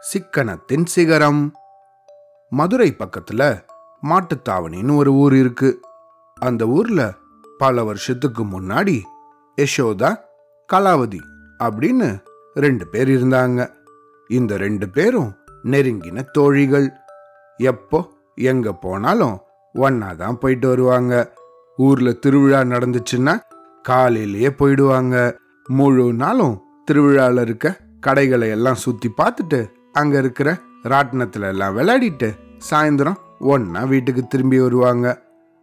சிக்கனத்தின் சிகரம். மதுரை பக்கத்துல மாட்டுத்தாவணின்னு ஒரு ஊர் இருக்கு. அந்த ஊர்ல பல வருஷத்துக்கு முன்னாடி யசோதா கலாவதி அப்படின்னு ரெண்டு பேர் இருந்தாங்க. இந்த ரெண்டு பேரும் நெருங்கின தோழிகள். எப்போ எங்க போனாலும் ஒன்னா தான் போயிட்டு வருவாங்க. ஊர்ல திருவிழா நடந்துச்சுன்னா காலையிலேயே போயிடுவாங்க. முழு நாளும் திருவிழாவில் இருக்க கடைகளை எல்லாம் சுற்றி பார்த்துட்டு அங்கே இருக்கிற ராட்டினத்தில் எல்லாம் விளையாடிட்டு சாயந்தரம் ஒன்றா வீட்டுக்கு திரும்பி வருவாங்க.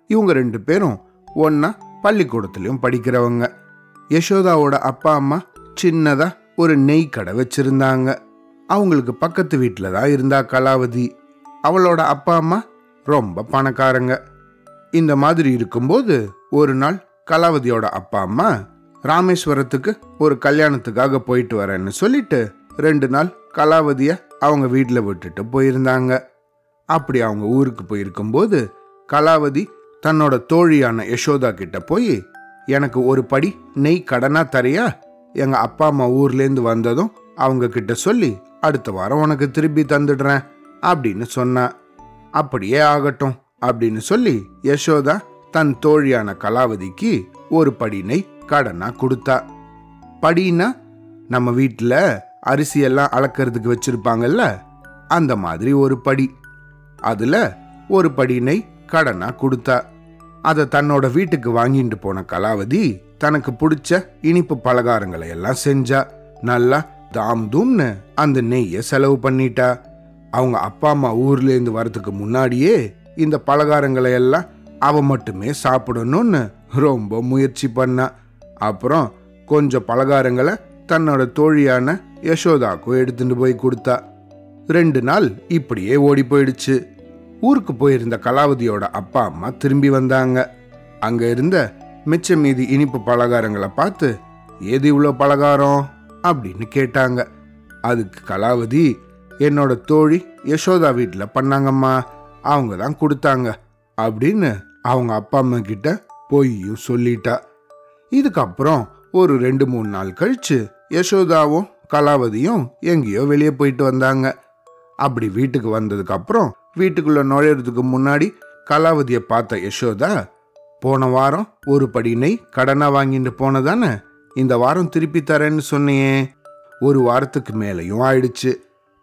இவங்க ரெண்டு பேரும் ஒன்றா பள்ளிக்கூடத்துலேயும் படிக்கிறவங்க. யசோதாவோட அப்பா அம்மா சின்னதாக ஒரு நெய் கடை வச்சிருந்தாங்க. அவங்களுக்கு பக்கத்து வீட்டில் தான் இருந்தா கலாவதி. அவளோட அப்பா அம்மா ரொம்ப பணக்காரங்க. இந்த மாதிரி இருக்கும்போது ஒரு நாள் கலாவதியோட அப்பா அம்மா ராமேஸ்வரத்துக்கு ஒரு கல்யாணத்துக்காக போயிட்டு வரேன்னு சொல்லிட்டு ரெண்டு நாள் கலாவதியை அவங்க வீட்டில் விட்டுட்டு போயிருந்தாங்க. அப்படி அவங்க ஊருக்கு போயிருக்கும்போது கலாவதி தன்னோட தோழியான யசோதா கிட்ட போய் எனக்கு ஒரு படி நெய் கடனா தரியா? எங்கள் அப்பா அம்மா ஊர்லேருந்து வந்ததும் அவங்க கிட்ட சொல்லி அடுத்த வாரம் உனக்கு திருப்பி தந்துடுறேன் அப்படின்னு சொன்னான் அப்படியே ஆகட்டும் அப்படின்னு சொல்லி யசோதா தன் தோழியான கலாவதிக்கு ஒரு படி நெய் கடனா கொடுத்தா? படின்னா நம்ம வீட்டில் அரிசியெல்லாம் அளக்கிறதுக்கு வச்சிருப்பாங்கல்ல? அந்த மாதிரி ஒரு படி. அதுல ஒரு படி நெய் கடனா கொடுத்தா. அதை தன்னோட வீட்டுக்கு வாங்கிட்டு போன கலாவதி தனக்கு பிடிச்ச இனிப்பு பலகாரங்களை எல்லாம் செஞ்சா. நல்லா தாம் தூம்னு அந்த நெய்யை செலவு பண்ணிட்டா. அவங்க அப்பா அம்மா ஊர்லேருந்து வரதுக்கு முன்னாடியே இந்த பலகாரங்களை எல்லாம் அவ மட்டுமே சாப்பிடணும்னு ரொம்ப முயற்சி பண்ணா. அப்புறம் கொஞ்சம் பலகாரங்களை தன்னோட தோழியான யசோதாக்கும் எடுத்துட்டு போய் கொடுத்தா. ரெண்டு நாள் இப்படியே ஓடி போயிடுச்சு. ஊருக்கு போயிருந்த கலாவதியோட அப்பா அம்மா திரும்பி வந்தாங்க. அங்க இருந்த மிச்ச மீதி இனிப்பு பலகாரங்களை பார்த்து எது இவ்வளோ பலகாரம்? அப்படின்னு கேட்டாங்க. அதுக்கு கலாவதி என்னோட தோழி யசோதா வீட்டில் பண்ணாங்கம்மா அவங்க தான் கொடுத்தாங்க. அப்படின்னு அவங்க அப்பா அம்மா கிட்ட பொய்யும் சொல்லிட்டா. இதுக்கப்புறம் ஒரு ரெண்டு மூணு நாள் கழிச்சு யசோதாவும் கலாவதியும் எங்கேயோ வெளியே போயிட்டு வந்தாங்க. அப்படி வீட்டுக்கு வந்ததுக்கு அப்புறம் வீட்டுக்குள்ள நுழையிறதுக்கு முன்னாடி கலாவதியை பார்த்த யசோதா போன வாரம் ஒரு படி நெய் கடனாக வாங்கிட்டு போனதானே? இந்த வாரம் திருப்பி தரேன்னு சொன்னியே. ஒரு வாரத்துக்கு மேலேயும் ஆயிடுச்சு.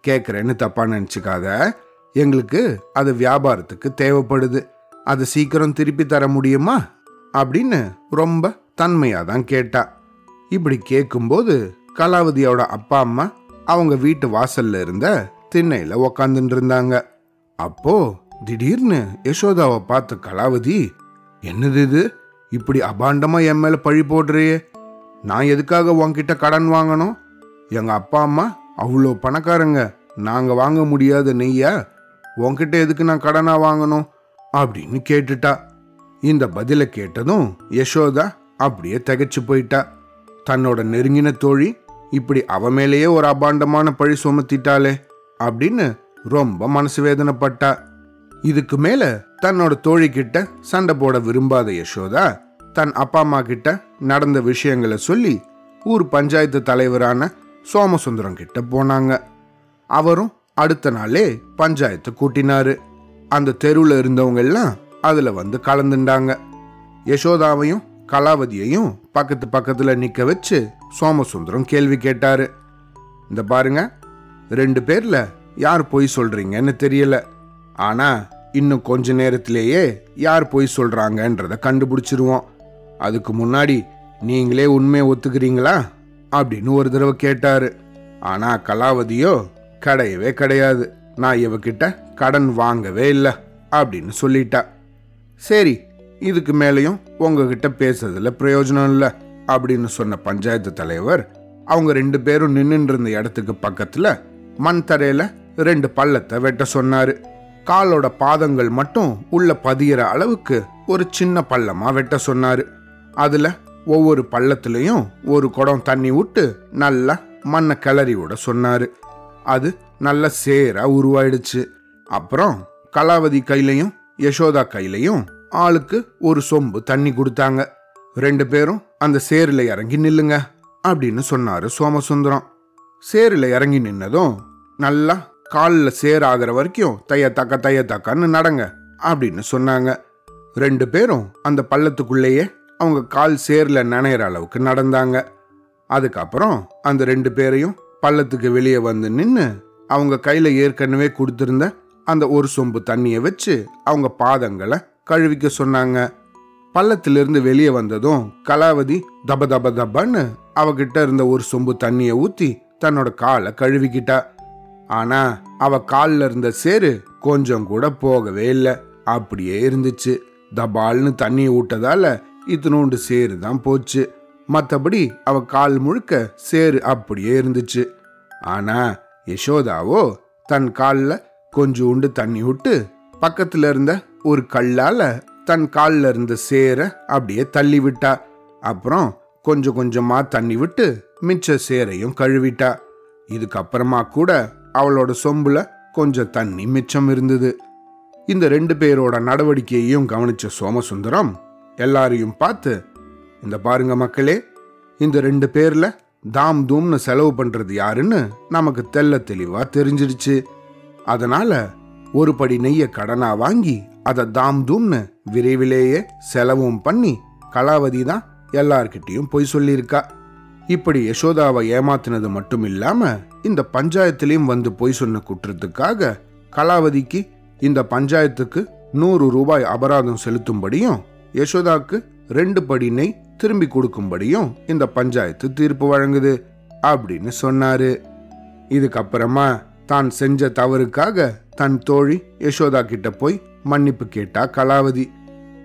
கேட்குறேன்னு தப்பா நினச்சிக்காத. எங்களுக்கு அது வியாபாரத்துக்கு தேவைப்படுது. அதை சீக்கிரம் திருப்பி தர முடியுமா? அப்படின்னு ரொம்ப தன்மையாக தான் கேட்டா. இப்படி கேட்கும்போது கலாவதியோட அப்பா அம்மா அவங்க வீட்டு வாசல்ல இருந்த திண்ணையில உக்காந்துட்டு இருந்தாங்க. அப்போ திடீர்னு யசோதாவை பார்த்த கலாவதி என்னது இது? இப்படி அபாண்டமா என் மேல பழி போடுறியே? நான் எதுக்காக உன்கிட்ட கடன் வாங்கணும்? எங்க அப்பா அம்மா அவ்வளோ பணக்காரங்க. நாங்க வாங்க முடியாத நெய்யா? உன்கிட்ட எதுக்கு நான் கடனா வாங்கணும்? அப்படின்னு கேட்டுட்டா. இந்த பதிலை கேட்டதும் யசோதா அப்படியே தகச்சு போயிட்டா. தன்னோட நெருங்கின தோழி இப்படி அவ மேலேயே ஒரு அபாண்டமான பழி சுமத்திட்டாளே அப்படின்னு ரொம்ப மனசு வேதனைப்பட்டா. இதுக்கு மேல தன்னோட தோழி கிட்ட சண்டை போட விரும்பாத யசோதா தன் அப்பா அம்மா கிட்ட நடந்த விஷயங்களை சொல்லி ஊர் பஞ்சாயத்து தலைவரான சோமசுந்தரம் கிட்ட போனாங்க. அவரும் அடுத்த நாளே பஞ்சாயத்து கூட்டினாரு. அந்த தெருவில் இருந்தவங்க எல்லாம் அதுல வந்து கலந்துண்டாங்க. யசோதாவையும் கலாவதியையும் பக்கத்து பக்கத்தில் நிற்க வச்சு சோமசுந்தரம் கேள்வி கேட்டாரு. இந்த பாருங்க ரெண்டு பேர்ல யார் பொய் சொல்றீங்கன்னு தெரியல. ஆனா இன்னும் கொஞ்ச நேரத்திலேயே யார் பொய் சொல்றாங்கன்றத கண்டுபிடிச்சிருவோம். அதுக்கு முன்னாடி நீங்களே உண்மையை ஒத்துக்கிறீங்களா? அப்படின்னு ஒரு தடவை கேட்டாரு. ஆனா கலாவதியோ கிடையவே கிடையாது. நான் இவகிட்ட கடன் வாங்கவே இல்லை அப்படின்னு சொல்லிட்டா. சரி இதுக்கு மேலேயும் உங்ககிட்ட பேசுறதுல பிரயோஜனம் இல்லை அப்படின்னு சொன்ன பஞ்சாயத்து தலைவர் அவங்க ரெண்டு பேரும் நின்னுட்டு இருந்த இடத்துக்கு பக்கத்துல மண் தரையில ரெண்டு பள்ளத்தை வெட்ட சொன்னாரு. காலோட பாதங்கள் மட்டும் உள்ள பதியிற அளவுக்கு ஒரு சின்ன பள்ளமா வெட்ட சொன்னாரு. அதுல ஒவ்வொரு பள்ளத்துலயும் ஒரு குடம் தண்ணி விட்டு நல்லா மண்ணை கிளறி விட சொன்னாரு. அது நல்ல சேரா உருவாயிடுச்சு. அப்புறம் கலாவதி கையிலையும் யசோதா கையிலையும் ஆளுக்கு ஒரு சொம்பு தண்ணி கொடுத்தாங்க. ரெண்டு பேரும் அந்த சேரில் இறங்கி நில்லுங்க அப்படின்னு சொன்னாரு சோமசுந்தரம். சேரில் இறங்கி நின்னதும் நல்லா காலில் சேர் ஆகிற வரைக்கும் தைய தக்க தைய தக்கன்னு நடங்க அப்படின்னு சொன்னாங்க. ரெண்டு பேரும் அந்த பள்ளத்துக்குள்ளேயே அவங்க கால் சேரில் நனையிற அளவுக்கு நடந்தாங்க. அதுக்கப்புறம் அந்த ரெண்டு பேரையும் பள்ளத்துக்கு வெளியே வந்து நின்று அவங்க கையில் ஏற்கனவே கொடுத்துருந்த அந்த ஒரு சொம்பு தண்ணியை வச்சு அவங்க பாதங்களை கழுவிக்க சொன்னாங்க. பள்ளத்திலிருந்து வெளியே வந்ததும் கலாவதி தப தப தபன்னு அவகிட்ட இருந்த ஒரு சொம்பு தண்ணியை ஊத்தி தன்னோட காலை கழுவிக்கிட்டா. ஆனா அவ காலில் இருந்த சேரு கொஞ்சம் கூட போகவே இல்லை. அப்படியே இருந்துச்சு. தபால்னு தண்ணியை விட்டதால இத்தினோண்டு சேரு தான் போச்சு. மற்றபடி அவ கால் முழுக்க சேரு அப்படியே இருந்துச்சு. ஆனா யசோதாவோ தன் காலில் கொஞ்சோண்டு தண்ணி விட்டு பக்கத்துல இருந்த ஒரு கல்லால தன் காலில் இருந்த சேர அப்படியே தள்ளி விட்டா அப்புறம் கொஞ்சம் கொஞ்சமா தண்ணி விட்டு மிச்ச சேரையும் கழுவிட்டா. இதுக்கப்புறமா கூட அவளோட சொம்புல கொஞ்சம் தண்ணி மிச்சம் இருந்தது. இந்த ரெண்டு பேரோட நடவடிக்கையையும் கவனிச்ச சோமசுந்தரம் எல்லாரையும் பார்த்து இந்த பாருங்க மக்களே இந்த ரெண்டு பேர்ல தாம் தூம்னு செலவு பண்றது யாருன்னு நமக்கு தெல்ல தெளிவா தெரிஞ்சிருச்சு. அதனால ஒரு படி நெய்ய கடனா வாங்கி அதை தாம் தூம்னு விரைவிலேயே செலவும் பண்ணி கலாவதி தான் எல்லார்கிட்டையும் போய் சொல்லியிருக்கா. இப்படி யசோதாவை ஏமாத்தினது மட்டும் இல்லாம இந்த பஞ்சாயத்திலையும் வந்து போய் சொன்ன குற்றத்துக்காக கலாவதிக்கு இந்த பஞ்சாயத்துக்கு நூறு ரூபாய் அபராதம் செலுத்தும்படியும் யசோதாக்கு ரெண்டு படி நெய் திரும்பி கொடுக்கும்படியும் இந்த பஞ்சாயத்து தீர்ப்பு வழங்குது அப்படின்னு சொன்னாரு. இதுக்கப்புறமா தான் செஞ்ச தவறுக்காக தன் தோழி யசோதா கிட்ட போய் மன்னிப்பு கேட்டா கலாவதி.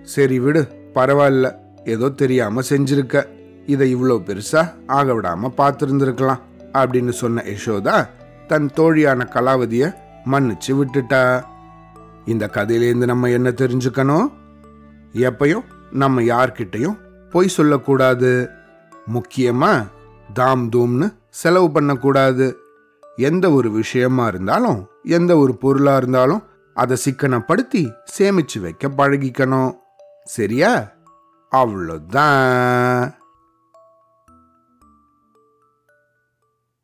சரி விடு பரவாயில்ல ஏதோ தெரியாம செஞ்சிருக்க. இதை இவ்வளோ பெருசா ஆக விடாம பார்த்துருந்துருக்கலாம் அப்படின்னு சொன்ன யசோதா தன் தோழியான கலாவதிய மன்னிச்சு விட்டுட்டா. இந்த கதையிலேருந்து நம்ம என்ன தெரிஞ்சுக்கணும்? எப்பையும் நம்ம யார்கிட்டையும் பொய் சொல்லக்கூடாது. முக்கியமா தாம் தூம்னு செலவு பண்ணக்கூடாது. எந்த ஒரு விஷயமா இருந்தாலும் எந்த ஒரு பொருளா இருந்தாலும் அதை சிக்கனப்படுத்தி சேமிச்சு வைக்க பழகிக்கணும். சரியா? அவ்வளோதான்